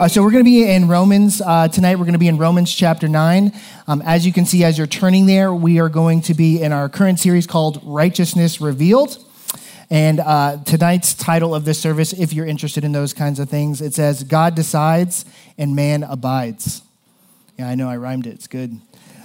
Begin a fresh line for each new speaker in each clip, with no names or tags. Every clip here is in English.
Uh, so we're going to be in Romans uh, tonight. We're going to be in Romans chapter 9. Um, as you can see, as you're turning there, we are going to be in our current series called Righteousness Revealed. And uh, tonight's title of this service, if you're interested in those kinds of things, it says, God decides and man abides. Yeah, I know I rhymed it. It's good.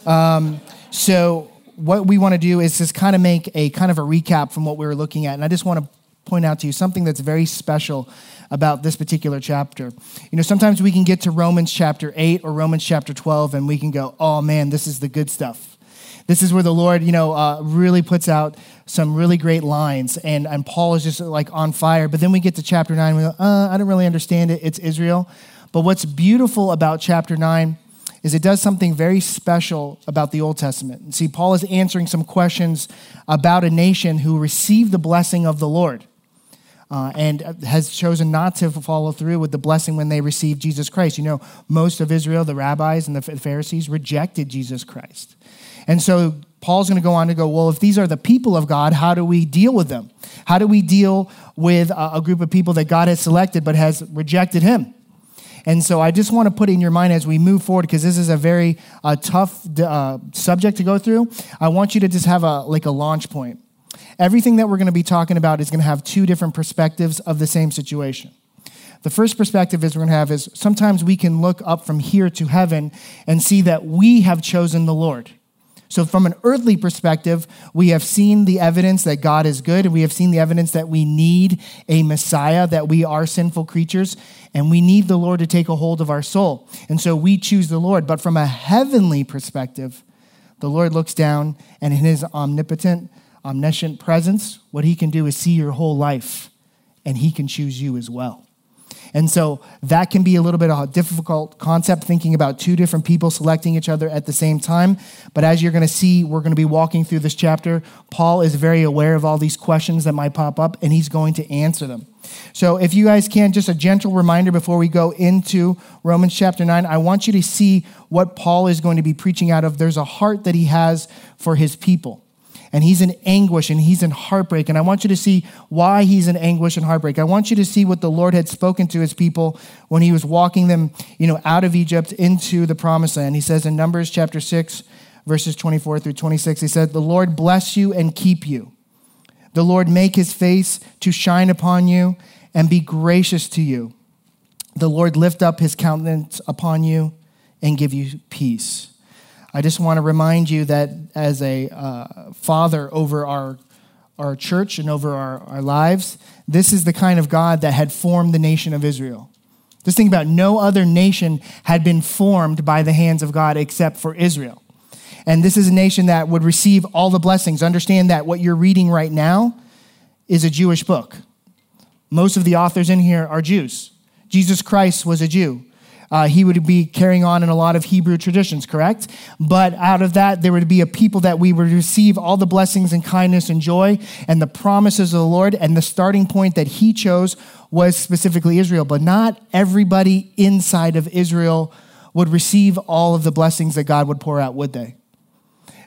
Um, so, what we want to do is just kind of make a kind of a recap from what we were looking at. And I just want to point out to you something that's very special about this particular chapter. You know, sometimes we can get to Romans chapter 8 or Romans chapter 12 and we can go, oh man, this is the good stuff. This is where the Lord, you know, uh, really puts out some really great lines, and, and Paul is just like on fire. But then we get to chapter 9, we go, uh, I don't really understand it. It's Israel. But what's beautiful about chapter 9 is it does something very special about the Old Testament. And see, Paul is answering some questions about a nation who received the blessing of the Lord uh, and has chosen not to follow through with the blessing when they received Jesus Christ. You know, most of Israel, the rabbis and the Pharisees, rejected Jesus Christ. And so Paul's going to go on to go, well, if these are the people of God, how do we deal with them? How do we deal with a group of people that God has selected but has rejected him? And so I just want to put in your mind as we move forward, because this is a very uh, tough uh, subject to go through. I want you to just have a like a launch point. Everything that we're going to be talking about is going to have two different perspectives of the same situation. The first perspective is we're going to have is sometimes we can look up from here to heaven and see that we have chosen the Lord. So, from an earthly perspective, we have seen the evidence that God is good, and we have seen the evidence that we need a Messiah, that we are sinful creatures, and we need the Lord to take a hold of our soul. And so we choose the Lord. But from a heavenly perspective, the Lord looks down, and in his omnipotent, omniscient presence, what he can do is see your whole life and he can choose you as well. And so that can be a little bit of a difficult concept, thinking about two different people selecting each other at the same time. But as you're going to see, we're going to be walking through this chapter. Paul is very aware of all these questions that might pop up, and he's going to answer them. So if you guys can, just a gentle reminder before we go into Romans chapter 9, I want you to see what Paul is going to be preaching out of. There's a heart that he has for his people and he's in anguish and he's in heartbreak. And I want you to see why he's in anguish and heartbreak. I want you to see what the Lord had spoken to his people when he was walking them, you know, out of Egypt into the promised land. He says in Numbers chapter 6, verses 24 through 26, he said, The Lord bless you and keep you. The Lord make his face to shine upon you and be gracious to you. The Lord lift up his countenance upon you and give you peace. I just want to remind you that as a uh, father over our, our church and over our, our lives, this is the kind of God that had formed the nation of Israel. Just think about no other nation had been formed by the hands of God except for Israel. And this is a nation that would receive all the blessings. Understand that what you're reading right now is a Jewish book. Most of the authors in here are Jews. Jesus Christ was a Jew uh, he would be carrying on in a lot of Hebrew traditions, correct? But out of that, there would be a people that we would receive all the blessings and kindness and joy and the promises of the Lord. And the starting point that he chose was specifically Israel. But not everybody inside of Israel would receive all of the blessings that God would pour out, would they?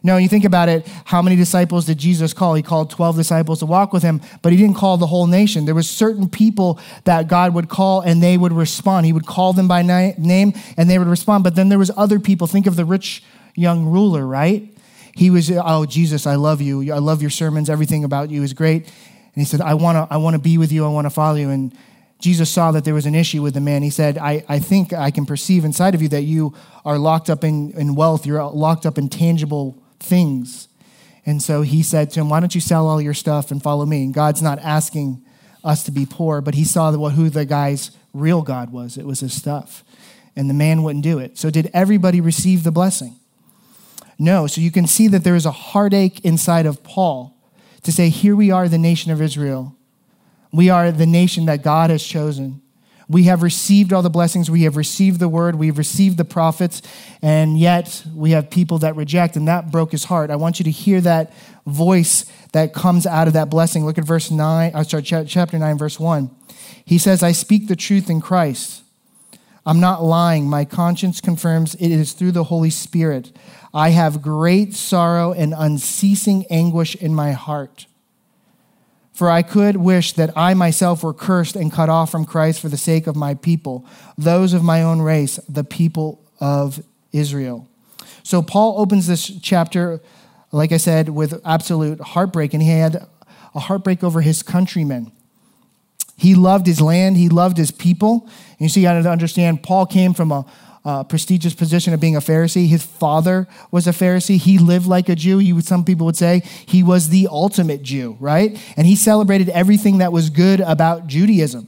No, you think about it, how many disciples did Jesus call? He called 12 disciples to walk with him, but he didn't call the whole nation. There was certain people that God would call and they would respond. He would call them by name and they would respond. But then there was other people. Think of the rich young ruler, right? He was, oh, Jesus, I love you. I love your sermons. Everything about you is great. And he said, I want to I wanna be with you. I want to follow you. And Jesus saw that there was an issue with the man. He said, I, I think I can perceive inside of you that you are locked up in, in wealth. You're locked up in tangible things. And so he said to him, Why don't you sell all your stuff and follow me? And God's not asking us to be poor, but he saw who the guy's real God was. It was his stuff. And the man wouldn't do it. So, did everybody receive the blessing? No. So, you can see that there is a heartache inside of Paul to say, Here we are, the nation of Israel. We are the nation that God has chosen. We have received all the blessings. We have received the word. We've received the prophets. And yet we have people that reject, and that broke his heart. I want you to hear that voice that comes out of that blessing. Look at verse 9, I uh, start chapter 9, verse 1. He says, I speak the truth in Christ. I'm not lying. My conscience confirms it is through the Holy Spirit. I have great sorrow and unceasing anguish in my heart. For I could wish that I myself were cursed and cut off from Christ for the sake of my people, those of my own race, the people of Israel. So Paul opens this chapter, like I said, with absolute heartbreak, and he had a heartbreak over his countrymen. He loved his land, he loved his people. And you see, you got to understand, Paul came from a, uh, prestigious position of being a Pharisee. His father was a Pharisee. He lived like a Jew. He, some people would say he was the ultimate Jew, right? And he celebrated everything that was good about Judaism.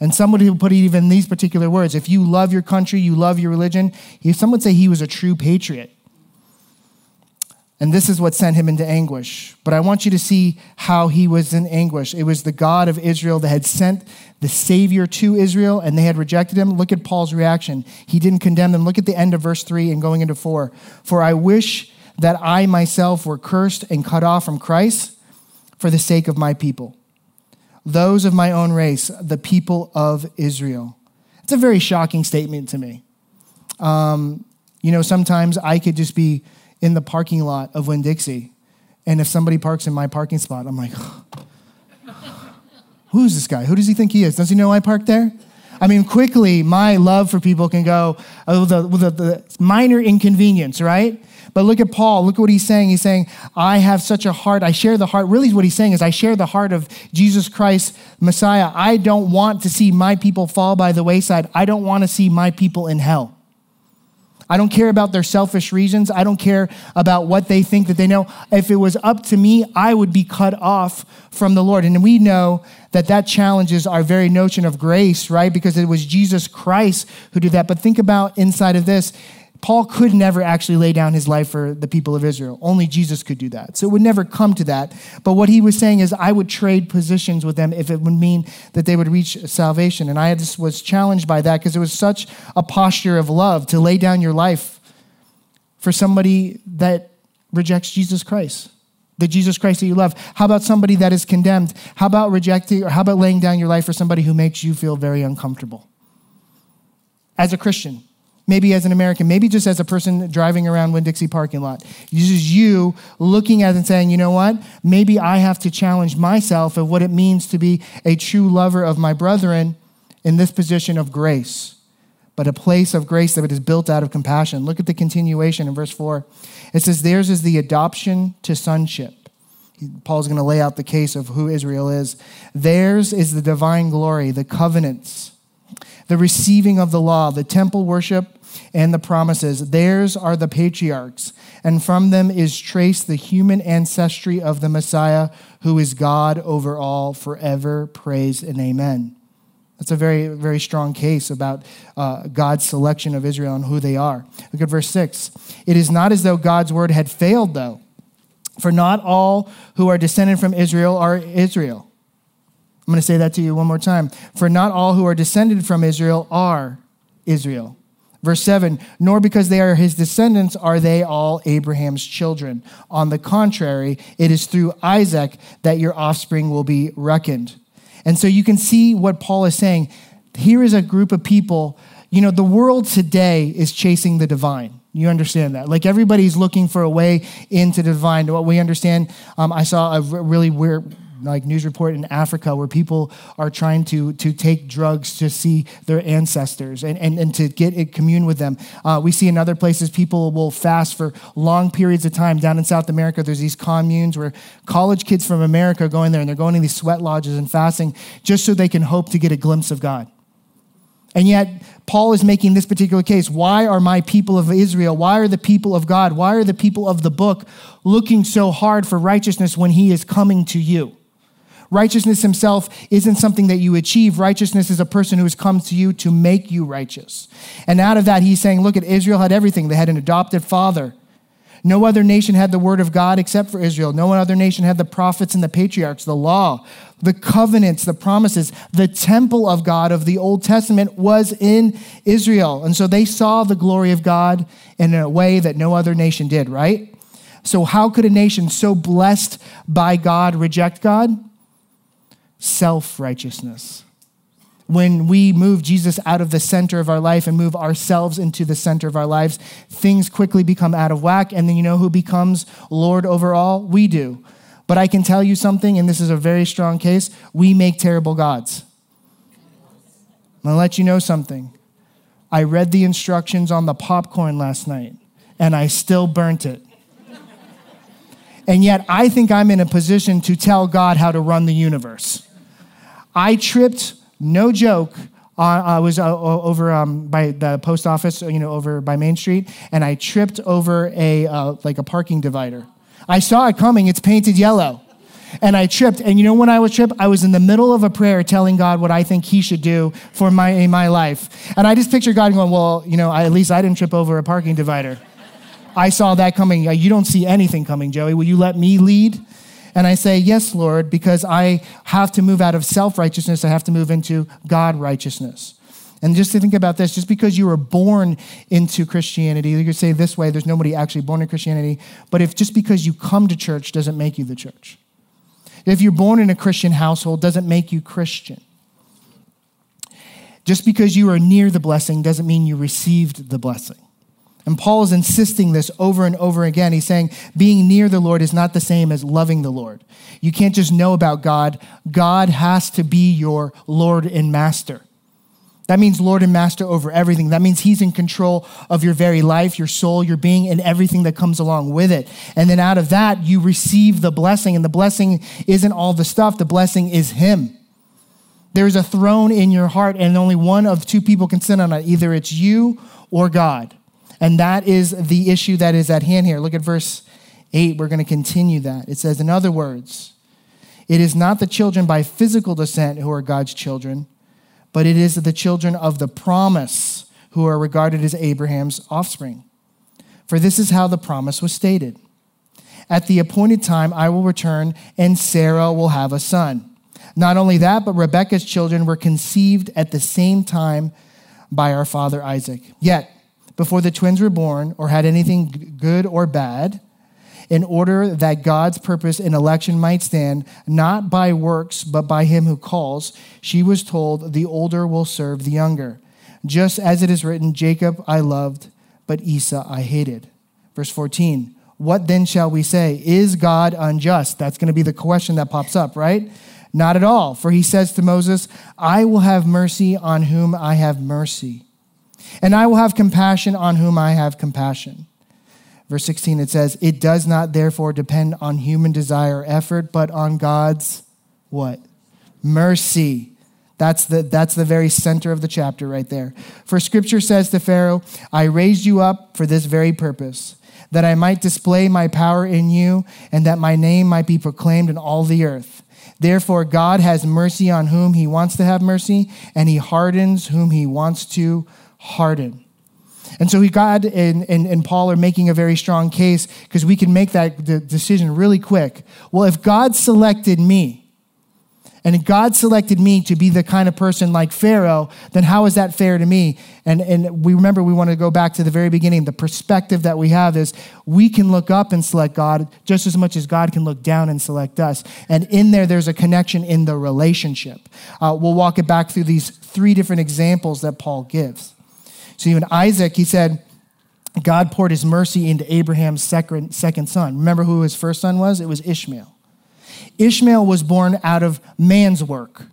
And somebody would put it even in these particular words if you love your country, you love your religion, some would say he was a true patriot. And this is what sent him into anguish. But I want you to see how he was in anguish. It was the God of Israel that had sent the Savior to Israel, and they had rejected him. Look at Paul's reaction. He didn't condemn them. Look at the end of verse 3 and going into 4. For I wish that I myself were cursed and cut off from Christ for the sake of my people, those of my own race, the people of Israel. It's a very shocking statement to me. Um, you know, sometimes I could just be in the parking lot of Winn Dixie. And if somebody parks in my parking spot, I'm like, who's this guy? Who does he think he is? Does he know I parked there? I mean, quickly, my love for people can go uh, with, the, the, minor inconvenience, right? But look at Paul. Look at what he's saying. He's saying, I have such a heart. I share the heart. Really, what he's saying is, I share the heart of Jesus Christ, Messiah. I don't want to see my people fall by the wayside. I don't want to see my people in hell. I don't care about their selfish reasons. I don't care about what they think that they know. If it was up to me, I would be cut off from the Lord. And we know that that challenges our very notion of grace, right? Because it was Jesus Christ who did that. But think about inside of this Paul could never actually lay down his life for the people of Israel. Only Jesus could do that. So it would never come to that. But what he was saying is, I would trade positions with them if it would mean that they would reach salvation. And I just was challenged by that because it was such a posture of love to lay down your life for somebody that rejects Jesus Christ. The Jesus Christ that you love. How about somebody that is condemned? How about rejecting, or how about laying down your life for somebody who makes you feel very uncomfortable? As a Christian, maybe as an American, maybe just as a person driving around Winn Dixie parking lot. This is you looking at and saying, you know what? Maybe I have to challenge myself of what it means to be a true lover of my brethren in this position of grace, but a place of grace that is built out of compassion. Look at the continuation in verse 4. It says, Theirs is the adoption to sonship. Paul's going to lay out the case of who Israel is. Theirs is the divine glory, the covenants, the receiving of the law, the temple worship, and the promises. Theirs are the patriarchs, and from them is traced the human ancestry of the Messiah, who is God over all, forever. Praise and amen. That's a very, very strong case about uh, God's selection of Israel and who they are. Look at verse 6. It is not as though God's word had failed, though, for not all who are descended from Israel are Israel. I'm going to say that to you one more time. For not all who are descended from Israel are Israel. Verse 7 Nor because they are his descendants are they all Abraham's children. On the contrary, it is through Isaac that your offspring will be reckoned. And so you can see what Paul is saying. Here is a group of people. You know, the world today is chasing the divine. You understand that? Like everybody's looking for a way into divine. What we understand, um, I saw a really weird like news report in Africa where people are trying to, to take drugs to see their ancestors and, and, and to get commune with them. Uh, we see in other places people will fast for long periods of time. Down in South America, there's these communes where college kids from America are going there and they're going to these sweat lodges and fasting just so they can hope to get a glimpse of God. And yet, Paul is making this particular case. Why are my people of Israel, why are the people of God, why are the people of the book looking so hard for righteousness when he is coming to you? Righteousness himself isn't something that you achieve. Righteousness is a person who has come to you to make you righteous. And out of that, he's saying, look at Israel had everything. They had an adopted father. No other nation had the word of God except for Israel. No other nation had the prophets and the patriarchs, the law, the covenants, the promises. The temple of God of the Old Testament was in Israel. And so they saw the glory of God in a way that no other nation did, right? So, how could a nation so blessed by God reject God? Self righteousness. When we move Jesus out of the center of our life and move ourselves into the center of our lives, things quickly become out of whack. And then you know who becomes Lord over all? We do. But I can tell you something, and this is a very strong case we make terrible gods. I'm gonna let you know something. I read the instructions on the popcorn last night, and I still burnt it. and yet, I think I'm in a position to tell God how to run the universe. I tripped, no joke, uh, I was uh, over um, by the post office, you know, over by Main Street, and I tripped over a uh, like a parking divider. I saw it coming. It's painted yellow, and I tripped. And you know when I was tripped, I was in the middle of a prayer telling God what I think He should do for my in my life, and I just picture God going, "Well, you know, I, at least I didn't trip over a parking divider." I saw that coming. You don't see anything coming, Joey. Will you let me lead? And I say, Yes, Lord, because I have to move out of self righteousness, I have to move into God righteousness. And just to think about this, just because you were born into Christianity, you could say this way there's nobody actually born in Christianity, but if just because you come to church doesn't make you the church. If you're born in a Christian household doesn't make you Christian. Just because you are near the blessing doesn't mean you received the blessing. And Paul is insisting this over and over again. He's saying being near the Lord is not the same as loving the Lord. You can't just know about God, God has to be your Lord and Master. That means Lord and Master over everything. That means He's in control of your very life, your soul, your being, and everything that comes along with it. And then out of that, you receive the blessing. And the blessing isn't all the stuff, the blessing is Him. There's a throne in your heart, and only one of two people can sit on it. Either it's you or God. And that is the issue that is at hand here. Look at verse 8. We're going to continue that. It says, In other words, it is not the children by physical descent who are God's children, but it is the children of the promise who are regarded as Abraham's offspring. For this is how the promise was stated At the appointed time, I will return, and Sarah will have a son. Not only that, but Rebekah's children were conceived at the same time by our father Isaac. Yet, before the twins were born or had anything good or bad, in order that God's purpose in election might stand, not by works, but by him who calls, she was told, The older will serve the younger. Just as it is written, Jacob I loved, but Esau I hated. Verse 14, What then shall we say? Is God unjust? That's going to be the question that pops up, right? Not at all. For he says to Moses, I will have mercy on whom I have mercy and I will have compassion on whom I have compassion. Verse 16, it says, It does not therefore depend on human desire or effort, but on God's what? Mercy. That's the, that's the very center of the chapter right there. For scripture says to Pharaoh, I raised you up for this very purpose, that I might display my power in you, and that my name might be proclaimed in all the earth. Therefore, God has mercy on whom he wants to have mercy, and he hardens whom he wants to harden. And so God and, and, and Paul are making a very strong case because we can make that decision really quick. Well, if God selected me, and God selected me to be the kind of person like Pharaoh, then how is that fair to me? And, and we remember we want to go back to the very beginning. The perspective that we have is we can look up and select God just as much as God can look down and select us. And in there, there's a connection in the relationship. Uh, we'll walk it back through these three different examples that Paul gives. So even Isaac, he said, God poured his mercy into Abraham's second, second son. Remember who his first son was? It was Ishmael. Ishmael was born out of man's work.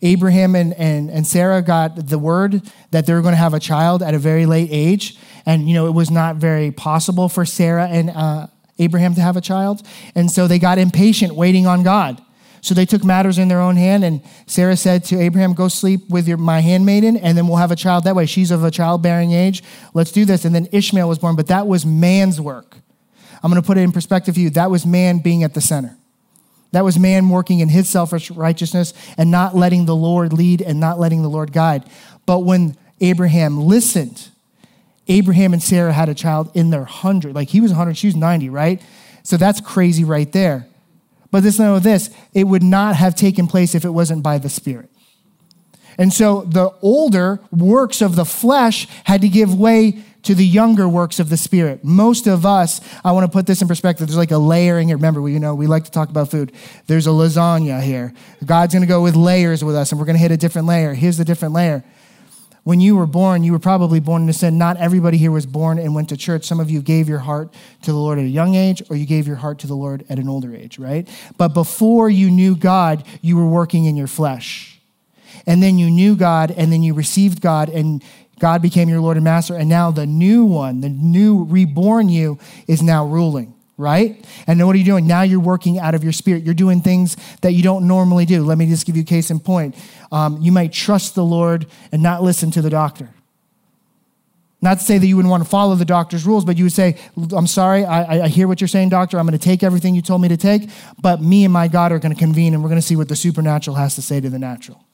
Abraham and, and, and Sarah got the word that they were going to have a child at a very late age. And, you know, it was not very possible for Sarah and uh, Abraham to have a child. And so they got impatient waiting on God. So they took matters in their own hand, and Sarah said to Abraham, Go sleep with your, my handmaiden, and then we'll have a child that way. She's of a childbearing age. Let's do this. And then Ishmael was born, but that was man's work. I'm going to put it in perspective for you. That was man being at the center. That was man working in his selfish righteousness and not letting the Lord lead and not letting the Lord guide. But when Abraham listened, Abraham and Sarah had a child in their hundred. Like he was 100, she was 90, right? So that's crazy right there. But listen know this it would not have taken place if it wasn't by the Spirit. And so the older works of the flesh had to give way to the younger works of the spirit. Most of us, I want to put this in perspective. There's like a layering here. Remember, we, you know, we like to talk about food. There's a lasagna here. God's going to go with layers with us, and we're going to hit a different layer. Here's the different layer. When you were born, you were probably born into sin. Not everybody here was born and went to church. Some of you gave your heart to the Lord at a young age, or you gave your heart to the Lord at an older age, right? But before you knew God, you were working in your flesh. And then you knew God, and then you received God, and God became your Lord and Master. And now the new one, the new reborn you, is now ruling right? And what are you doing? Now you're working out of your spirit. You're doing things that you don't normally do. Let me just give you a case in point. Um, you might trust the Lord and not listen to the doctor. Not to say that you wouldn't want to follow the doctor's rules, but you would say, I'm sorry, I, I hear what you're saying, doctor. I'm going to take everything you told me to take, but me and my God are going to convene and we're going to see what the supernatural has to say to the natural.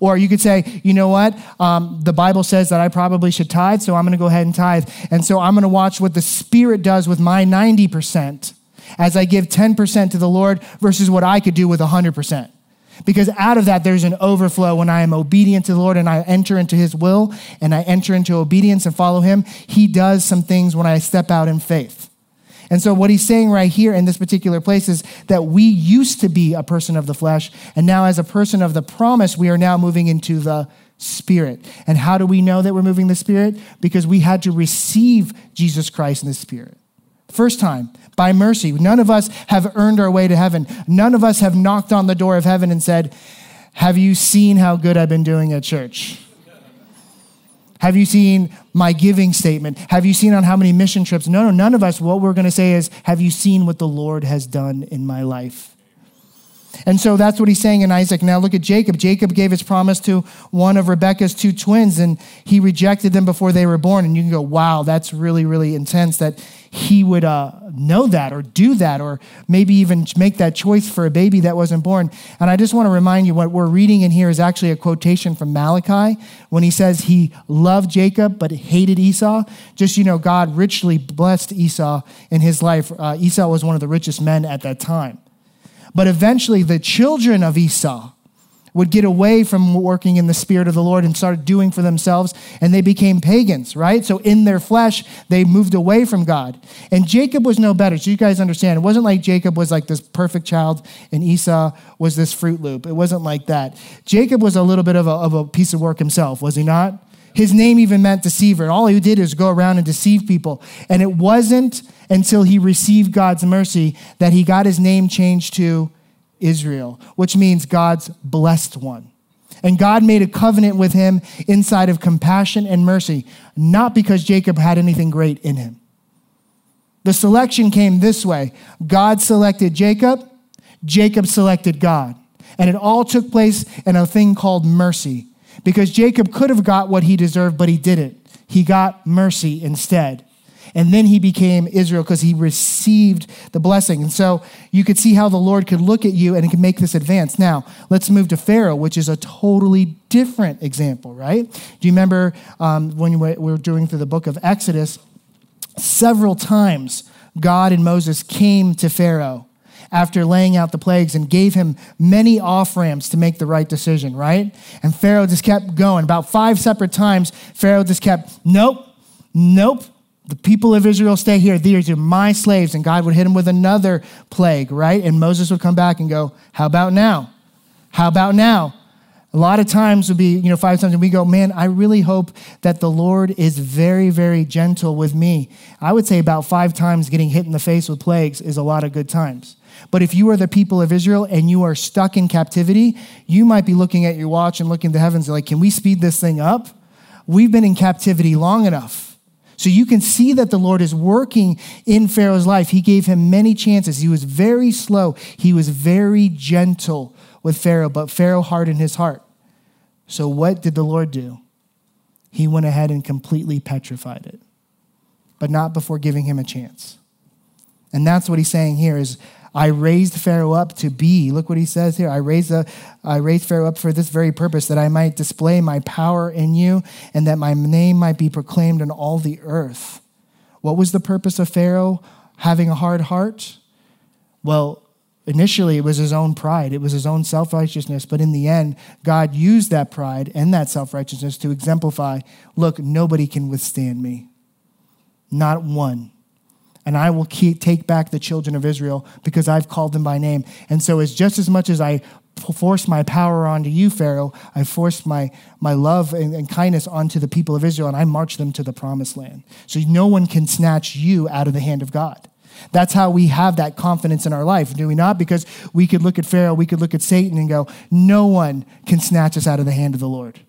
Or you could say, you know what? Um, the Bible says that I probably should tithe, so I'm going to go ahead and tithe. And so I'm going to watch what the Spirit does with my 90% as I give 10% to the Lord versus what I could do with 100%. Because out of that, there's an overflow when I am obedient to the Lord and I enter into His will and I enter into obedience and follow Him. He does some things when I step out in faith. And so, what he's saying right here in this particular place is that we used to be a person of the flesh, and now, as a person of the promise, we are now moving into the Spirit. And how do we know that we're moving the Spirit? Because we had to receive Jesus Christ in the Spirit. First time, by mercy. None of us have earned our way to heaven. None of us have knocked on the door of heaven and said, Have you seen how good I've been doing at church? Have you seen my giving statement? Have you seen on how many mission trips? No, no, none of us. What we're going to say is, Have you seen what the Lord has done in my life? And so that's what he's saying in Isaac. Now look at Jacob. Jacob gave his promise to one of Rebekah's two twins, and he rejected them before they were born. And you can go, wow, that's really, really intense that he would uh, know that or do that or maybe even make that choice for a baby that wasn't born. And I just want to remind you what we're reading in here is actually a quotation from Malachi when he says he loved Jacob but hated Esau. Just, you know, God richly blessed Esau in his life. Uh, Esau was one of the richest men at that time. But eventually, the children of Esau, would get away from working in the Spirit of the Lord and started doing for themselves, and they became pagans, right? So in their flesh, they moved away from God. And Jacob was no better. So you guys understand, it wasn't like Jacob was like this perfect child and Esau was this Fruit Loop. It wasn't like that. Jacob was a little bit of a, of a piece of work himself, was he not? His name even meant deceiver. All he did is go around and deceive people. And it wasn't until he received God's mercy that he got his name changed to Israel, which means God's blessed one. And God made a covenant with him inside of compassion and mercy, not because Jacob had anything great in him. The selection came this way God selected Jacob, Jacob selected God. And it all took place in a thing called mercy, because Jacob could have got what he deserved, but he didn't. He got mercy instead. And then he became Israel because he received the blessing. And so you could see how the Lord could look at you and He can make this advance. Now, let's move to Pharaoh, which is a totally different example, right? Do you remember um, when we were doing through the book of Exodus? Several times God and Moses came to Pharaoh after laying out the plagues and gave him many off ramps to make the right decision, right? And Pharaoh just kept going. About five separate times, Pharaoh just kept, nope, nope, the people of Israel stay here. These are my slaves. And God would hit him with another plague, right? And Moses would come back and go, How about now? How about now? A lot of times would be, you know, five times, and we go, Man, I really hope that the Lord is very, very gentle with me. I would say about five times getting hit in the face with plagues is a lot of good times. But if you are the people of Israel and you are stuck in captivity, you might be looking at your watch and looking to heavens like, Can we speed this thing up? We've been in captivity long enough. So you can see that the Lord is working in Pharaoh's life. He gave him many chances. He was very slow, he was very gentle with Pharaoh, but Pharaoh hardened his heart. So what did the Lord do? He went ahead and completely petrified it, but not before giving him a chance. And that's what he's saying here is I raised Pharaoh up to be. Look what he says here. I raised, a, I raised Pharaoh up for this very purpose, that I might display my power in you and that my name might be proclaimed in all the earth. What was the purpose of Pharaoh having a hard heart? Well, initially it was his own pride, it was his own self righteousness. But in the end, God used that pride and that self righteousness to exemplify look, nobody can withstand me. Not one and I will keep, take back the children of Israel because I've called them by name. And so it's just as much as I force my power onto you, Pharaoh. I force my, my love and, and, kindness onto the people of Israel, and I march them to the promised land. So no one can snatch you out of the hand of God. That's how we have that confidence in our life, do we not? Because we could look at Pharaoh, we could look at Satan and go, no one can snatch us out of the hand of the Lord.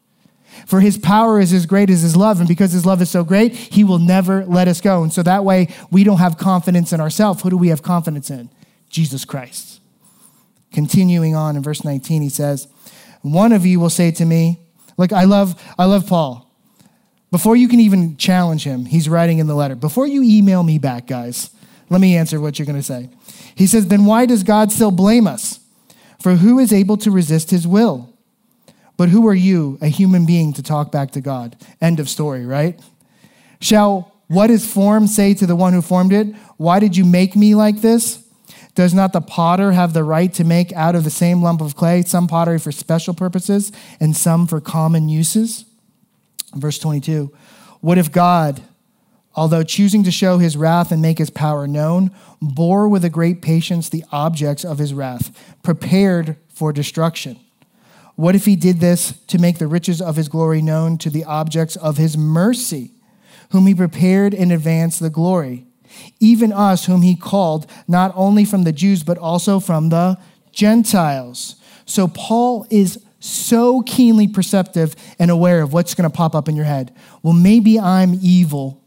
For his power is as great as his love, and because his love is so great, he will never let us go. And so that way, we don't have confidence in ourselves. Who do we have confidence in? Jesus Christ. Continuing on in verse 19, he says, One of you will say to me, Look, I love, I love Paul. Before you can even challenge him, he's writing in the letter. Before you email me back, guys, let me answer what you're going to say. He says, Then why does God still blame us? For who is able to resist his will? But who are you, a human being, to talk back to God? End of story, right? Shall what is formed say to the one who formed it, Why did you make me like this? Does not the potter have the right to make out of the same lump of clay some pottery for special purposes and some for common uses? Verse 22 What if God, although choosing to show his wrath and make his power known, bore with a great patience the objects of his wrath, prepared for destruction? What if he did this to make the riches of his glory known to the objects of his mercy, whom he prepared in advance the glory? Even us, whom he called, not only from the Jews, but also from the Gentiles. So Paul is so keenly perceptive and aware of what's going to pop up in your head. Well, maybe I'm evil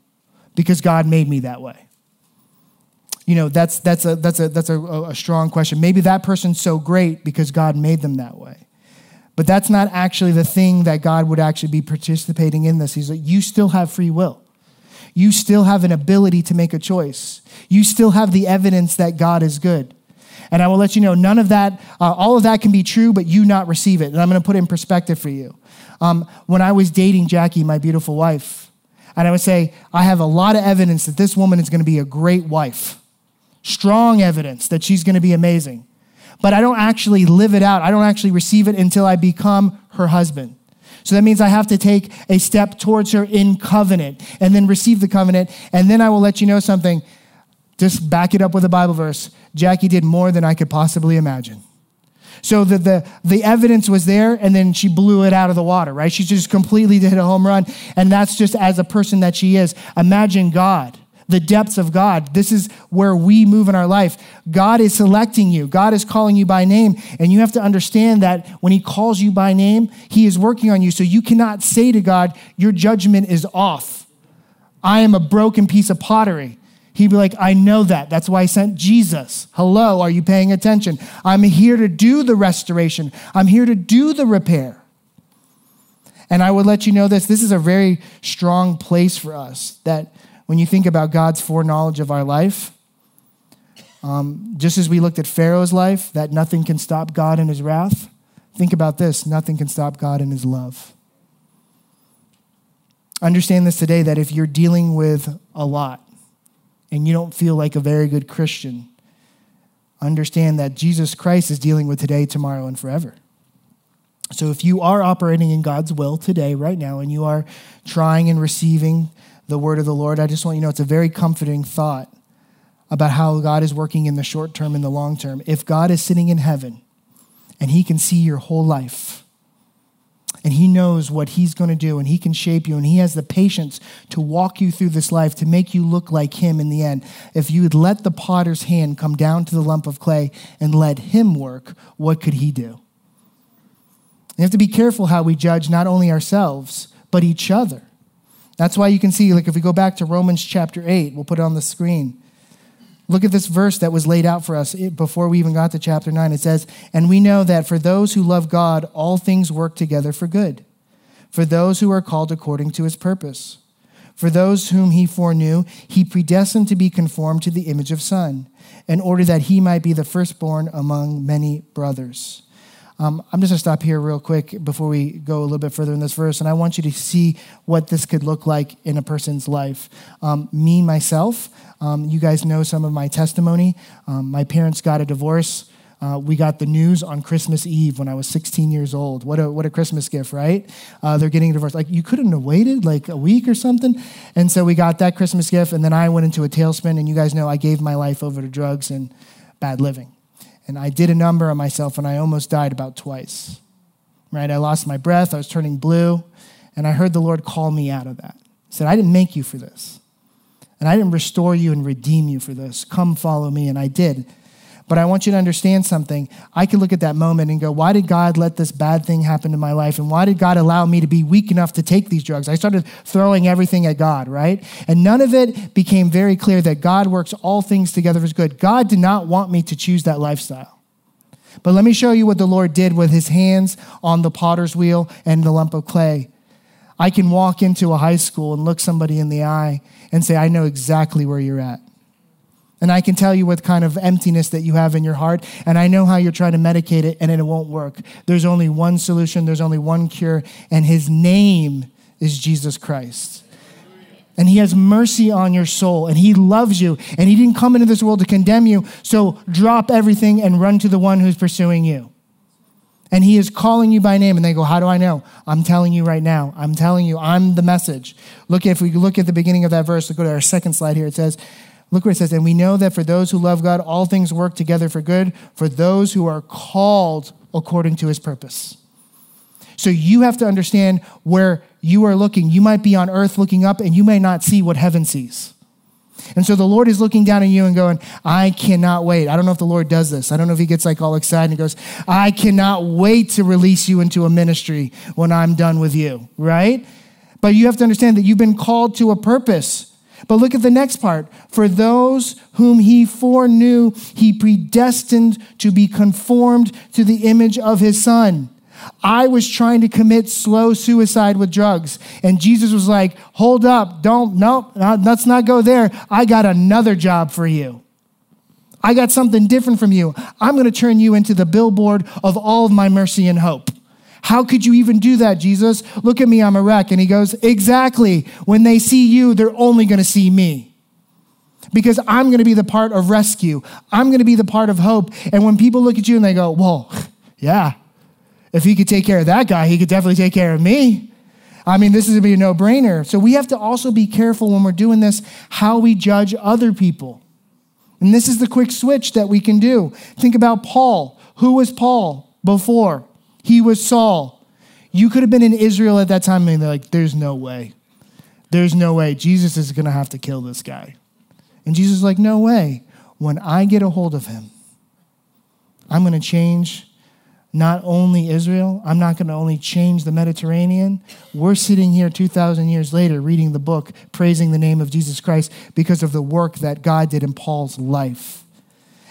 because God made me that way. You know, that's, that's, a, that's, a, that's a, a strong question. Maybe that person's so great because God made them that way. But that's not actually the thing that God would actually be participating in this. He's like, you still have free will. You still have an ability to make a choice. You still have the evidence that God is good. And I will let you know, none of that, uh, all of that can be true, but you not receive it. And I'm going to put it in perspective for you. Um, when I was dating Jackie, my beautiful wife, and I would say, I have a lot of evidence that this woman is going to be a great wife. Strong evidence that she's going to be amazing but I don't actually live it out. I don't actually receive it until I become her husband. So that means I have to take a step towards her in covenant and then receive the covenant. And then I will let you know something. Just back it up with a Bible verse. Jackie did more than I could possibly imagine. So the, the, the evidence was there, and then she blew it out of the water, right? She just completely did a home run. And that's just as a person that she is. Imagine God the depths of God. This is where we move in our life. God is selecting you, God is calling you by name. And you have to understand that when He calls you by name, He is working on you. So you cannot say to God, Your judgment is off. I am a broken piece of pottery. He'd be like, I know that. That's why I sent Jesus. Hello, are you paying attention? I'm here to do the restoration, I'm here to do the repair. And I would let you know this this is a very strong place for us that when you think about God's foreknowledge of our life, um, just as we looked at Pharaoh's life, that nothing can stop God in his wrath, think about this nothing can stop God in his love. Understand this today that if you're dealing with a lot and you don't feel like a very good Christian, understand that Jesus Christ is dealing with today, tomorrow, and forever. So if you are operating in God's will today, right now, and you are trying and receiving the word of the Lord, I just want you to know it's a very comforting thought about how God is working in the short term and the long term. If God is sitting in heaven and he can see your whole life, and he knows what he's going to do and he can shape you and he has the patience to walk you through this life to make you look like him in the end if you would let the potter's hand come down to the lump of clay and let him work what could he do you have to be careful how we judge not only ourselves but each other that's why you can see, like, if we go back to Romans chapter 8, we'll put it on the screen. Look at this verse that was laid out for us eh, before we even got to chapter 9. It says, And we know that for those who love God, all things work together for good, for those who are called according to his purpose. For those whom he foreknew, he predestined to be conformed to the image of Son, in order that he might be the firstborn among many brothers. Um, I'm just going to stop here real quick before we go a little bit further in this verse, and I want you to see what this could look like in a person's life. Um, me, myself, um, you guys know some of my testimony. Um, my parents got a divorce. Uh, we got the news on Christmas Eve when I was 16 years old. What a, what a Christmas gift, right? Uh, they're getting a divorce. Like, you couldn't have waited like a week or something. And so we got that Christmas gift, and then I went into a tailspin, and you guys know I gave my life over to drugs and bad living. And I did a number on myself and I almost died about twice. Right? I lost my breath, I was turning blue, and I heard the Lord call me out of that. He said, I didn't make you for this. And I didn't restore you and redeem you for this. Come follow me. And I did. But I want you to understand something. I can look at that moment and go, why did God let this bad thing happen to my life? And why did God allow me to be weak enough to take these drugs? I started throwing everything at God, right? And none of it became very clear that God works all things together for good. God did not want me to choose that lifestyle. But let me show you what the Lord did with his hands on the potter's wheel and the lump of clay. I can walk into a high school and look somebody in the eye and say, I know exactly where you're at. And I can tell you what kind of emptiness that you have in your heart, and I know how you're trying to medicate it, and it won't work. There's only one solution, there's only one cure, and his name is Jesus Christ. And he has mercy on your soul, and he loves you, and he didn't come into this world to condemn you, so drop everything and run to the one who's pursuing you. And he is calling you by name, and they go, How do I know? I'm telling you right now. I'm telling you, I'm the message. Look, if we look at the beginning of that verse, go to our second slide here. It says, Look where it says, and we know that for those who love God, all things work together for good, for those who are called according to his purpose. So you have to understand where you are looking. You might be on earth looking up, and you may not see what heaven sees. And so the Lord is looking down at you and going, I cannot wait. I don't know if the Lord does this. I don't know if he gets like all excited and goes, I cannot wait to release you into a ministry when I'm done with you, right? But you have to understand that you've been called to a purpose. But look at the next part. For those whom he foreknew, he predestined to be conformed to the image of his son. I was trying to commit slow suicide with drugs. And Jesus was like, hold up, don't, no, let's not go there. I got another job for you. I got something different from you. I'm going to turn you into the billboard of all of my mercy and hope. How could you even do that, Jesus? Look at me, I'm a wreck. And he goes, Exactly. When they see you, they're only going to see me. Because I'm going to be the part of rescue. I'm going to be the part of hope. And when people look at you and they go, Well, yeah, if he could take care of that guy, he could definitely take care of me. I mean, this is going to be a no brainer. So we have to also be careful when we're doing this how we judge other people. And this is the quick switch that we can do. Think about Paul. Who was Paul before? He was Saul. You could have been in Israel at that time and they're like, there's no way. There's no way. Jesus is going to have to kill this guy. And Jesus is like, no way. When I get a hold of him, I'm going to change not only Israel, I'm not going to only change the Mediterranean. We're sitting here 2,000 years later reading the book, praising the name of Jesus Christ because of the work that God did in Paul's life.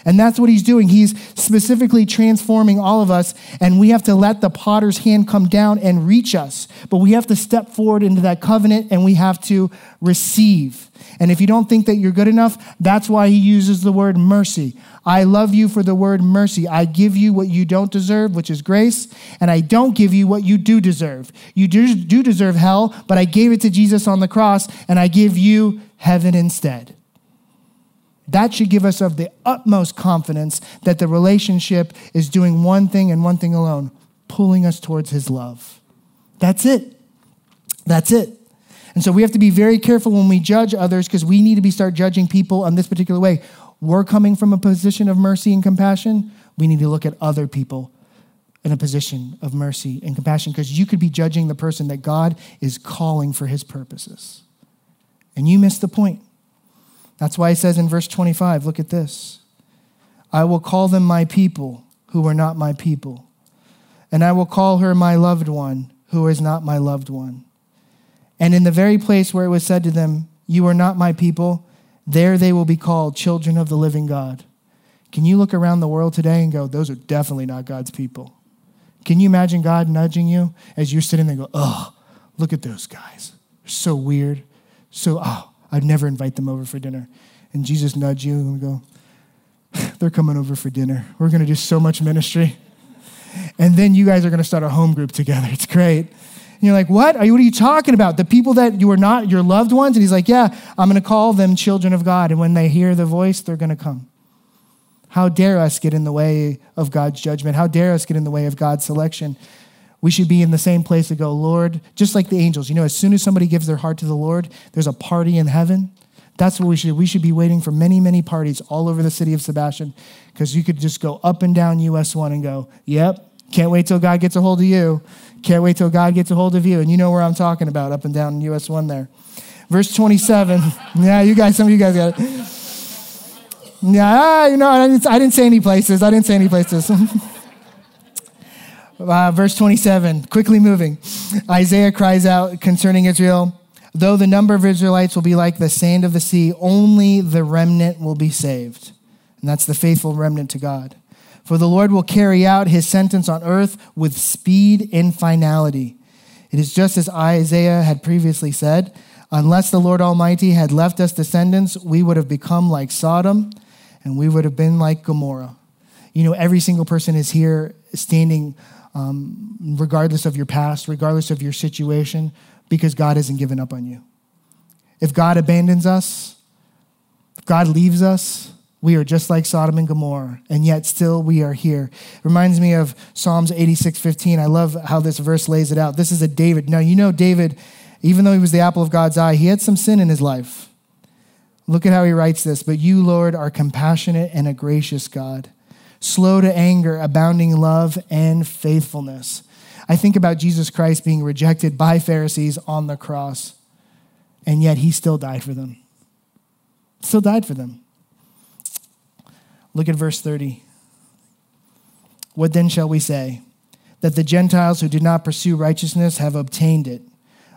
And that's what he's doing. He's specifically transforming all of us, and we have to let the potter's hand come down and reach us. But we have to step forward into that covenant and we have to receive. And if you don't think that you're good enough, that's why he uses the word mercy. I love you for the word mercy. I give you what you don't deserve, which is grace, and I don't give you what you do deserve. You do, do deserve hell, but I gave it to Jesus on the cross, and I give you heaven instead. That should give us of the utmost confidence that the relationship is doing one thing and one thing alone, pulling us towards his love. That's it. That's it. And so we have to be very careful when we judge others because we need to be start judging people on this particular way. We're coming from a position of mercy and compassion. We need to look at other people in a position of mercy and compassion because you could be judging the person that God is calling for his purposes. And you miss the point. That's why he says in verse 25, look at this. I will call them my people who are not my people, and I will call her my loved one who is not my loved one. And in the very place where it was said to them, You are not my people, there they will be called children of the living God. Can you look around the world today and go, Those are definitely not God's people? Can you imagine God nudging you as you're sitting there and go, Oh, look at those guys. They're so weird. So, oh, I'd never invite them over for dinner. And Jesus nudge you and go, they're coming over for dinner. We're going to do so much ministry. And then you guys are going to start a home group together. It's great. And you're like, what? Are you, what are you talking about? The people that you are not your loved ones? And he's like, yeah, I'm going to call them children of God. And when they hear the voice, they're going to come. How dare us get in the way of God's judgment? How dare us get in the way of God's selection? We should be in the same place to go, Lord, just like the angels. You know, as soon as somebody gives their heart to the Lord, there's a party in heaven. That's what we should. We should be waiting for many, many parties all over the city of Sebastian because you could just go up and down US 1 and go, yep, can't wait till God gets a hold of you. Can't wait till God gets a hold of you. And you know where I'm talking about, up and down US 1 there. Verse 27. yeah, you guys, some of you guys got it. Yeah, you know, I didn't, I didn't say any places. I didn't say any places. uh, verse 27, quickly moving. Isaiah cries out concerning Israel Though the number of Israelites will be like the sand of the sea, only the remnant will be saved. And that's the faithful remnant to God. For the Lord will carry out his sentence on earth with speed and finality. It is just as Isaiah had previously said Unless the Lord Almighty had left us descendants, we would have become like Sodom and we would have been like Gomorrah. You know, every single person is here standing, um, regardless of your past, regardless of your situation, because God hasn't given up on you. If God abandons us, if God leaves us, we are just like Sodom and Gomorrah, and yet still we are here. It reminds me of Psalms 86:15. I love how this verse lays it out. This is a David. Now, you know, David, even though he was the apple of God's eye, he had some sin in his life. Look at how he writes this. But you, Lord, are compassionate and a gracious God, slow to anger, abounding love and faithfulness. I think about Jesus Christ being rejected by Pharisees on the cross, and yet he still died for them. Still died for them. Look at verse 30. What then shall we say? That the Gentiles who did not pursue righteousness have obtained it,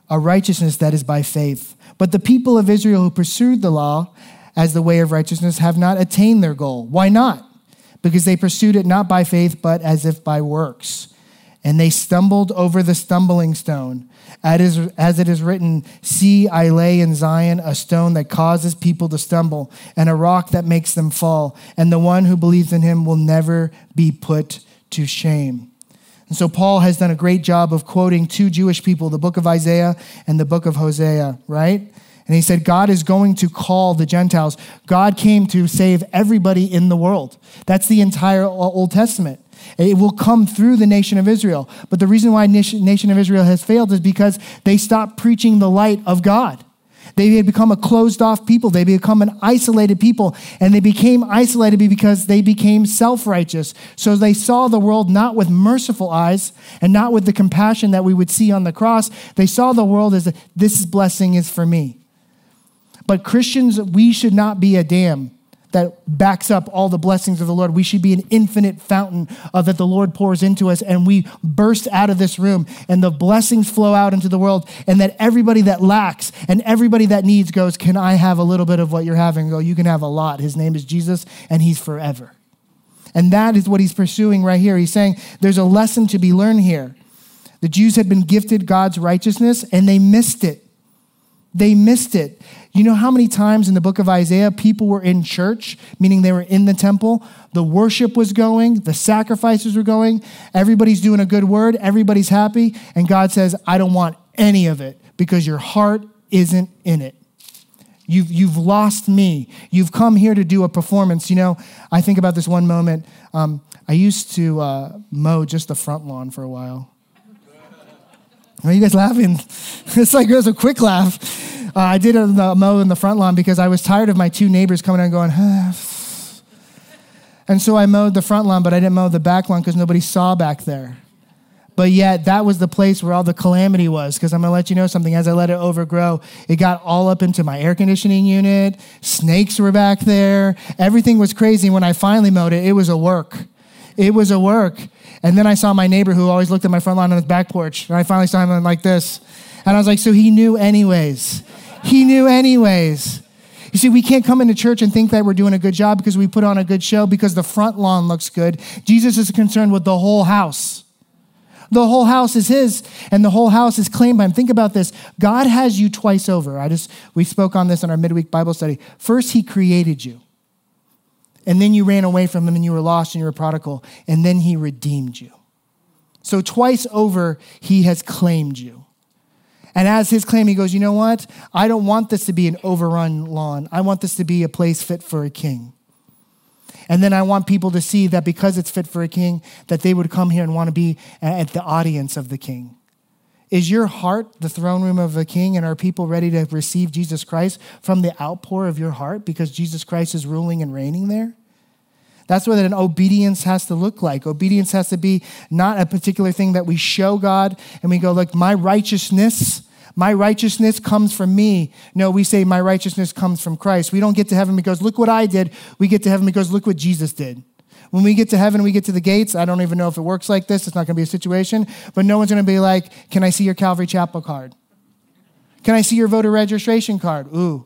a righteousness that is by faith. But the people of Israel who pursued the law as the way of righteousness have not attained their goal. Why not? Because they pursued it not by faith, but as if by works and they stumbled over the stumbling stone. As it is written, See, I lay in Zion a stone that causes people to stumble, and a rock that makes them fall, and the one who believes in him will never be put to shame. And so Paul has done a great job of quoting two Jewish people, the book of Isaiah and the book of Hosea, right? And he said, God is going to call the Gentiles. God came to save everybody in the world. That's the entire Old Testament. It will come through the nation of Israel. But the reason why nation of Israel has failed is because they stopped preaching the light of God. They had become a closed off people. They become an isolated people. And they became isolated because they became self righteous. So they saw the world not with merciful eyes and not with the compassion that we would see on the cross. They saw the world as this blessing is for me. But Christians, we should not be a dam that backs up all the blessings of the Lord. We should be an infinite fountain that the Lord pours into us, and we burst out of this room, and the blessings flow out into the world, and that everybody that lacks and everybody that needs goes, Can I have a little bit of what you're having? Go, you can have a lot. His name is Jesus, and he's forever. And that is what he's pursuing right here. He's saying there's a lesson to be learned here. The Jews had been gifted God's righteousness, and they missed it. They missed it. You know how many times in the book of Isaiah people were in church, meaning they were in the temple? The worship was going, the sacrifices were going, everybody's doing a good word, everybody's happy, and God says, I don't want any of it because your heart isn't in it. You've, you've lost me. You've come here to do a performance. You know, I think about this one moment. Um, I used to uh, mow just the front lawn for a while. Are you guys laughing? it's like it was a quick laugh. Uh, I did a, mow in the front lawn because I was tired of my two neighbors coming and going, and so I mowed the front lawn, but I didn't mow the back lawn because nobody saw back there. But yet, that was the place where all the calamity was. Because I'm going to let you know something. As I let it overgrow, it got all up into my air conditioning unit. Snakes were back there. Everything was crazy. When I finally mowed it, it was a work. It was a work. And then I saw my neighbor who always looked at my front lawn on his back porch. And I finally saw him like this. And I was like, so he knew anyways. He knew anyways. You see, we can't come into church and think that we're doing a good job because we put on a good show because the front lawn looks good. Jesus is concerned with the whole house. The whole house is his, and the whole house is claimed by him. Think about this. God has you twice over. I just we spoke on this in our midweek Bible study. First, he created you. And then you ran away from him and you were lost and you were a prodigal, and then he redeemed you. So twice over, he has claimed you. And as his claim, he goes, You know what? I don't want this to be an overrun lawn. I want this to be a place fit for a king. And then I want people to see that because it's fit for a king, that they would come here and want to be at the audience of the king. Is your heart the throne room of a king, and are people ready to receive Jesus Christ from the outpour of your heart because Jesus Christ is ruling and reigning there? That's what an obedience has to look like. Obedience has to be not a particular thing that we show God and we go, like, my righteousness, my righteousness comes from me. No, we say, my righteousness comes from Christ. We don't get to heaven because, look what I did. We get to heaven because, look what Jesus did. When we get to heaven, we get to the gates. I don't even know if it works like this. It's not going to be a situation, but no one's going to be like, Can I see your Calvary Chapel card? Can I see your voter registration card? Ooh.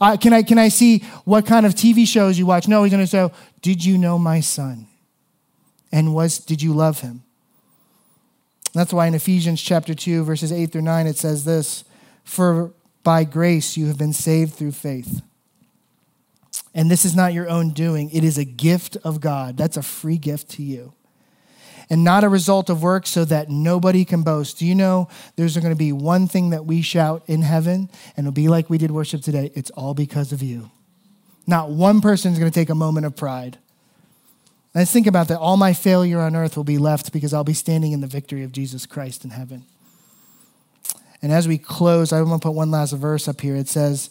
Uh, can, I, can I see what kind of TV shows you watch? No, he's going to say, Did you know my son? And was, did you love him? That's why in Ephesians chapter 2, verses 8 through 9, it says this For by grace you have been saved through faith. And this is not your own doing, it is a gift of God. That's a free gift to you. And not a result of work so that nobody can boast. Do you know there's going to be one thing that we shout in heaven, and it'll be like we did worship today? It's all because of you. Not one person is going to take a moment of pride. Let's think about that. All my failure on earth will be left because I'll be standing in the victory of Jesus Christ in heaven. And as we close, I want to put one last verse up here. It says,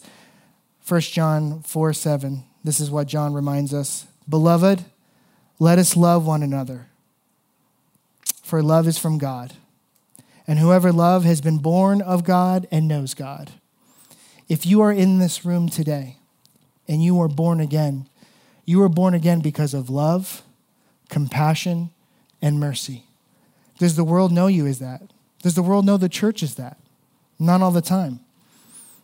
1 John 4 7. This is what John reminds us Beloved, let us love one another, for love is from God. And whoever love has been born of God and knows God. If you are in this room today and you were born again, you were born again because of love, compassion, and mercy. Does the world know you as that? Does the world know the church is that? Not all the time.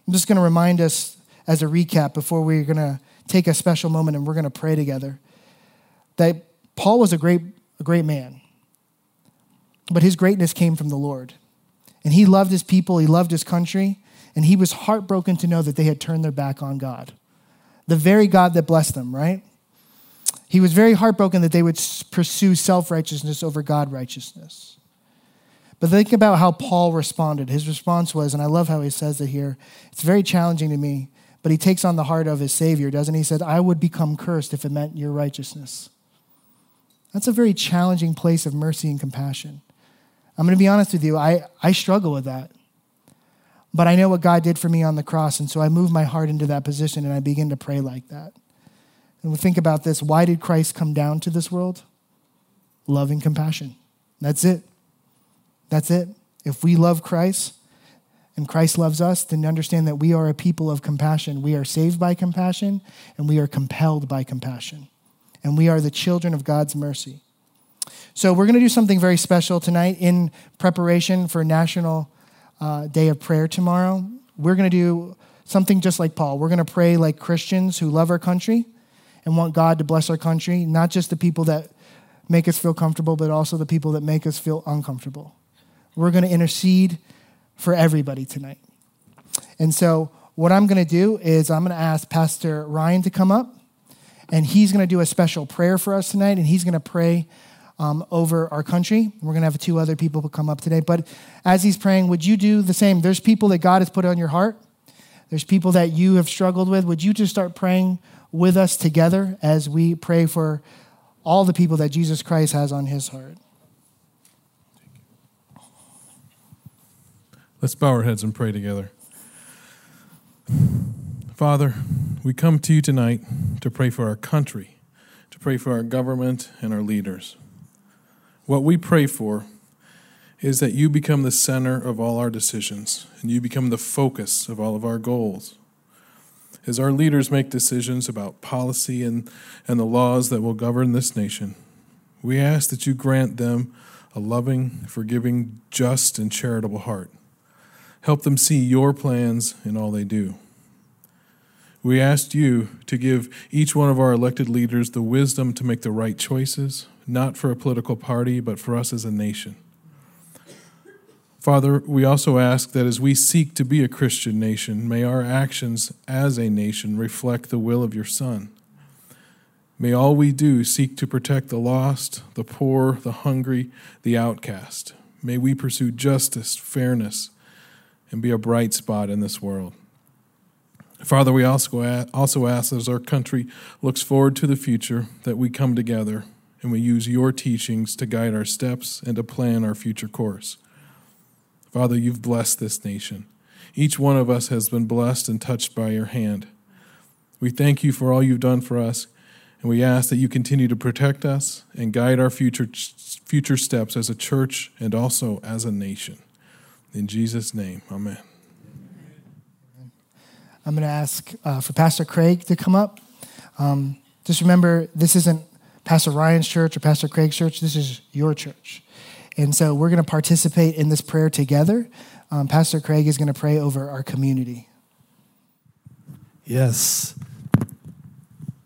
I'm just going to remind us as a recap before we're going to take a special moment and we're going to pray together. That Paul was a great, a great man, but his greatness came from the Lord. And he loved his people, he loved his country, and he was heartbroken to know that they had turned their back on God. The very God that blessed them, right? He was very heartbroken that they would pursue self righteousness over God righteousness. But think about how Paul responded. His response was, and I love how he says it here, it's very challenging to me. But he takes on the heart of his Savior, doesn't he? He said, I would become cursed if it meant your righteousness. That's a very challenging place of mercy and compassion. I'm going to be honest with you, I, I struggle with that. But I know what God did for me on the cross, and so I move my heart into that position and I begin to pray like that. And we think about this why did Christ come down to this world? Love and compassion. That's it. That's it. If we love Christ, and Christ loves us, then understand that we are a people of compassion. We are saved by compassion, and we are compelled by compassion. And we are the children of God's mercy. So, we're going to do something very special tonight in preparation for National uh, Day of Prayer tomorrow. We're going to do something just like Paul. We're going to pray like Christians who love our country and want God to bless our country, not just the people that make us feel comfortable, but also the people that make us feel uncomfortable. We're going to intercede for everybody tonight. And so, what I'm going to do is I'm going to ask Pastor Ryan to come up, and he's going to do a special prayer for us tonight, and he's going to pray um, over our country. We're going to have two other people come up today. But as he's praying, would you do the same? There's people that God has put on your heart, there's people that you have struggled with. Would you just start praying with us together as we pray for all the people that Jesus Christ has on his heart?
Let's bow our heads and pray together. Father, we come to you tonight to pray for our country, to pray for our government and our leaders. What we pray for is that you become the center of all our decisions and you become the focus of all of our goals. As our leaders make decisions about policy and, and the laws that will govern this nation, we ask that you grant them a loving, forgiving, just, and charitable heart. Help them see your plans in all they do. We asked you to give each one of our elected leaders the wisdom to make the right choices, not for a political party, but for us as a nation. Father, we also ask that as we seek to be a Christian nation, may our actions as a nation reflect the will of your Son. May all we do seek to protect the lost, the poor, the hungry, the outcast. May we pursue justice, fairness, and be a bright spot in this world. Father, we also also ask as our country looks forward to the future that we come together and we use your teachings to guide our steps and to plan our future course. Father, you've blessed this nation. Each one of us has been blessed and touched by your hand. We thank you for all you've done for us, and we ask that you continue to protect us and guide our future, future steps as a church and also as a nation. In Jesus' name, amen.
I'm going to ask uh, for Pastor Craig to come up. Um, just remember, this isn't Pastor Ryan's church or Pastor Craig's church, this is your church. And so we're going to participate in this prayer together. Um, Pastor Craig is going to pray over our community.
Yes.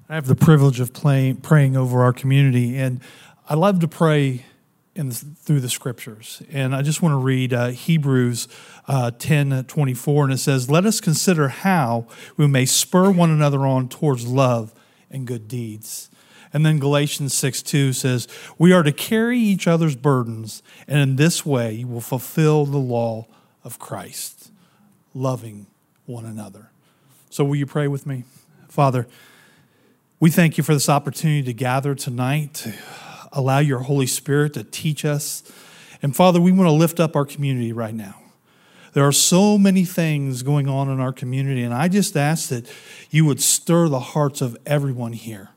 I have the privilege of playing, praying over our community, and I love to pray in the, through the scriptures. And I just want to read uh, Hebrews uh, 10 24, and it says, Let us consider how we may spur one another on towards love and good deeds. And then Galatians 6 2 says, We are to carry each other's burdens, and in this way you will fulfill the law of Christ, loving one another. So, will you pray with me? Father, we thank you for this opportunity to gather tonight, to allow your Holy Spirit to teach us. And Father, we want to lift up our community right now. There are so many things going on in our community, and I just ask that you would stir the hearts of everyone here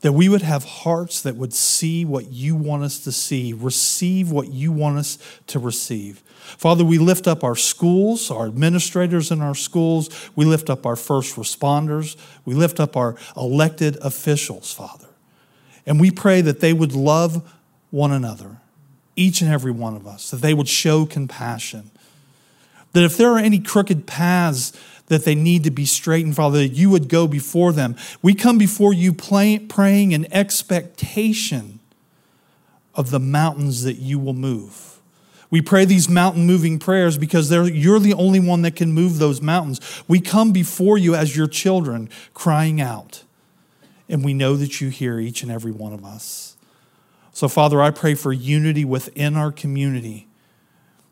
that we would have hearts that would see what you want us to see, receive what you want us to receive. Father, we lift up our schools, our administrators in our schools. We lift up our first responders. We lift up our elected officials, Father. And we pray that they would love one another, each and every one of us, that they would show compassion. That if there are any crooked paths that they need to be straightened, Father, that you would go before them. We come before you praying in expectation of the mountains that you will move. We pray these mountain moving prayers because you're the only one that can move those mountains. We come before you as your children, crying out, and we know that you hear each and every one of us. So, Father, I pray for unity within our community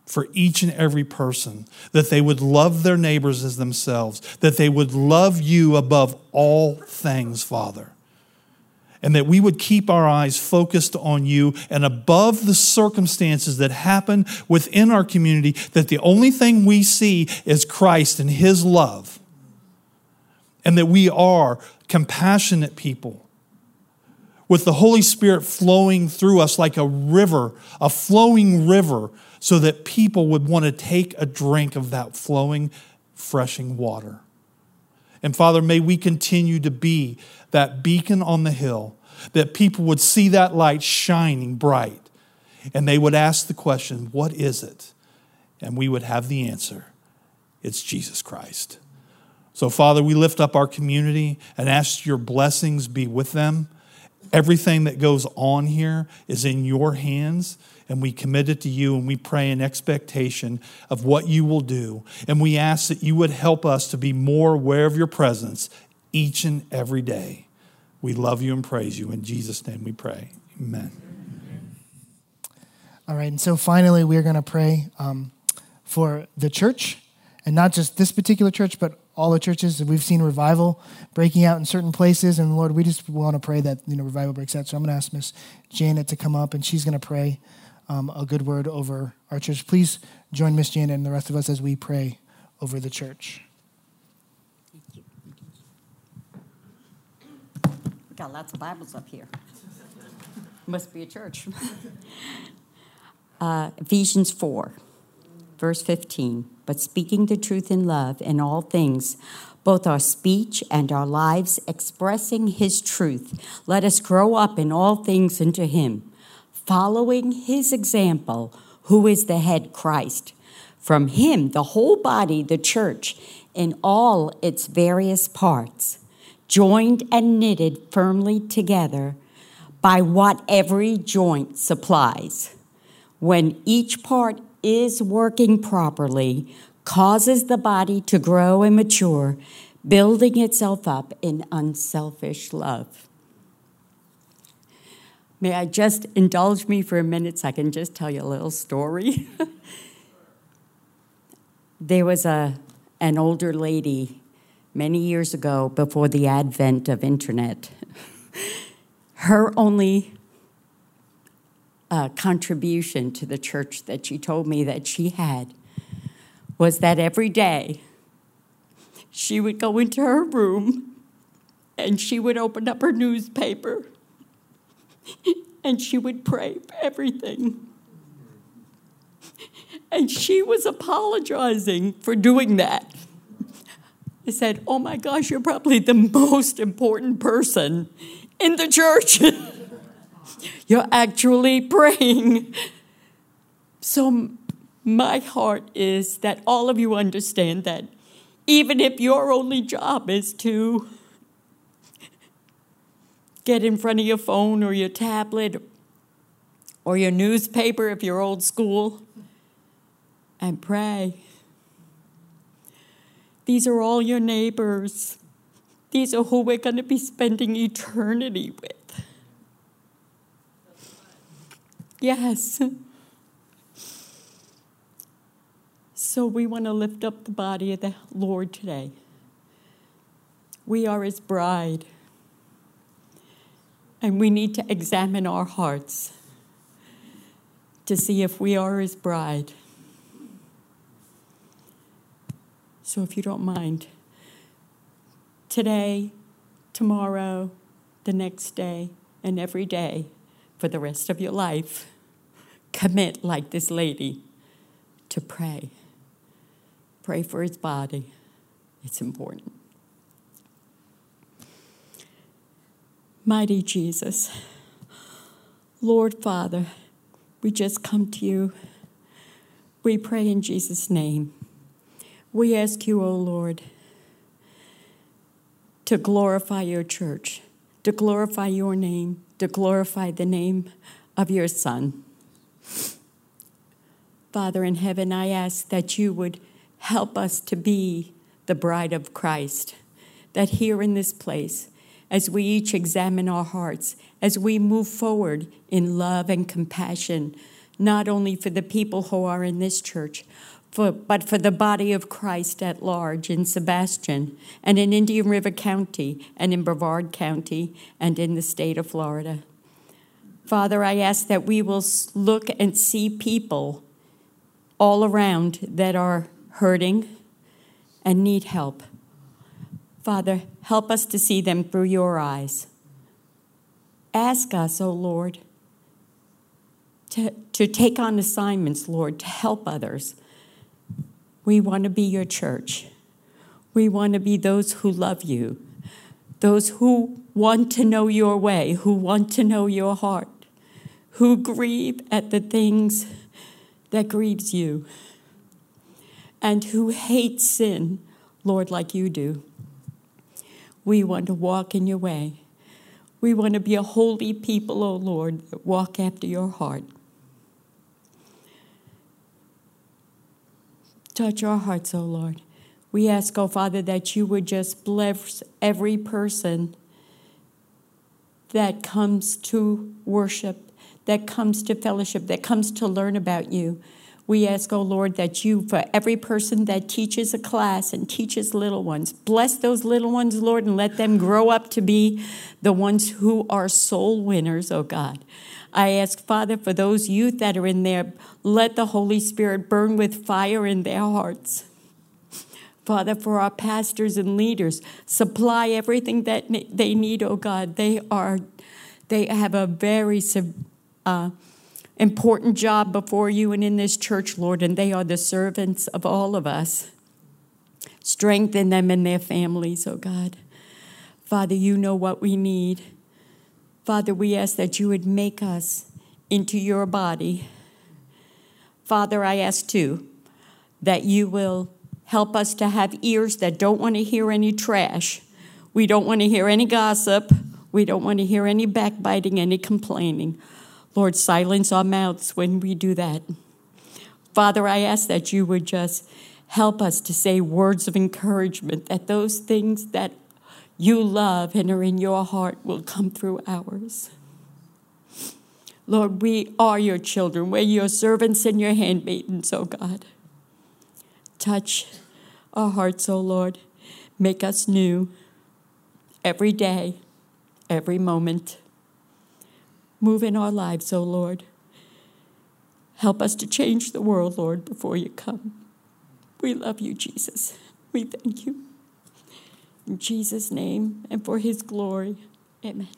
for each and every person, that they would love their neighbors as themselves, that they would love you above all things, Father. And that we would keep our eyes focused on you and above the circumstances that happen within our community, that the only thing we see is Christ and His love. And that we are compassionate people with the Holy Spirit flowing through us like a river, a flowing river so that people would want to take a drink of that flowing, freshing water. And Father, may we continue to be that beacon on the hill, that people would see that light shining bright, and they would ask the question, What is it? And we would have the answer it's Jesus Christ. So, Father, we lift up our community and ask your blessings be with them. Everything that goes on here is in your hands and we commit it to you and we pray in expectation of what you will do. And we ask that you would help us to be more aware of your presence each and every day. We love you and praise you. In Jesus' name we pray. Amen.
All right, and so finally, we're going to pray um, for the church, and not just this particular church, but all the churches. We've seen revival breaking out in certain places, and Lord, we just want to pray that you know revival breaks out. So I'm going to ask Miss Janet to come up, and she's going to pray um, a good word over our church. Please join Miss Janet and the rest of us as we pray over the church.
We got lots of Bibles up here. Must be a church. uh, Ephesians 4, verse 15. But speaking the truth in love in all things, both our speech and our lives expressing his truth, let us grow up in all things into him following his example, who is the head Christ. From him, the whole body, the church, in all its various parts, joined and knitted firmly together by what every joint supplies, when each part is working properly, causes the body to grow and mature, building itself up in unselfish love. May I just indulge me for a minute so I can just tell you a little story? there was a, an older lady many years ago before the advent of internet. Her only uh, contribution to the church that she told me that she had was that every day she would go into her room and she would open up her newspaper and she would pray for everything. And she was apologizing for doing that. I said, Oh my gosh, you're probably the most important person in the church. you're actually praying. So, my heart is that all of you understand that even if your only job is to get in front of your phone or your tablet or your newspaper if you're old school and pray. These are all your neighbors. These are who we're going to be spending eternity with. Yes. So we want to lift up the body of the Lord today. We are his bride. And we need to examine our hearts to see if we are his bride. So, if you don't mind, today, tomorrow, the next day, and every day for the rest of your life, commit like this lady to pray. Pray for his body, it's important. Mighty Jesus, Lord Father, we just come to you. We pray in Jesus' name. We ask you, O oh Lord, to glorify your church, to glorify your name, to glorify the name of your Son. Father in heaven, I ask that you would help us to be the bride of Christ, that here in this place, as we each examine our hearts, as we move forward in love and compassion, not only for the people who are in this church, for, but for the body of Christ at large in Sebastian and in Indian River County and in Brevard County and in the state of Florida. Father, I ask that we will look and see people all around that are hurting and need help. Father, help us to see them through your eyes. Ask us, O oh Lord, to, to take on assignments, Lord, to help others. We want to be your church. We want to be those who love you, those who want to know your way, who want to know your heart, who grieve at the things that grieves you, and who hate sin, Lord, like you do. We want to walk in your way. We want to be a holy people, O oh Lord, that walk after your heart. Touch our hearts, O oh Lord. We ask, oh Father, that you would just bless every person that comes to worship, that comes to fellowship, that comes to learn about you. We ask, oh Lord, that you, for every person that teaches a class and teaches little ones, bless those little ones, Lord, and let them grow up to be the ones who are soul winners, oh God. I ask, Father, for those youth that are in there, let the Holy Spirit burn with fire in their hearts. Father, for our pastors and leaders, supply everything that they need, oh God. They are, they have a very uh, important job before you and in this church, Lord, and they are the servants of all of us. Strengthen them and their families, oh God. Father, you know what we need. Father, we ask that you would make us into your body. Father, I ask too that you will help us to have ears that don't want to hear any trash. We don't want to hear any gossip. We don't want to hear any backbiting, any complaining. Lord, silence our mouths when we do that. Father, I ask that you would just help us to say words of encouragement, that those things that you love and are in your heart will come through ours. Lord, we are your children. We're your servants and your handmaidens, oh God. Touch our hearts, oh Lord. Make us new every day, every moment. Move in our lives, O oh Lord. Help us to change the world, Lord, before you come. We love you, Jesus. We thank you. In Jesus' name and for his glory. Amen.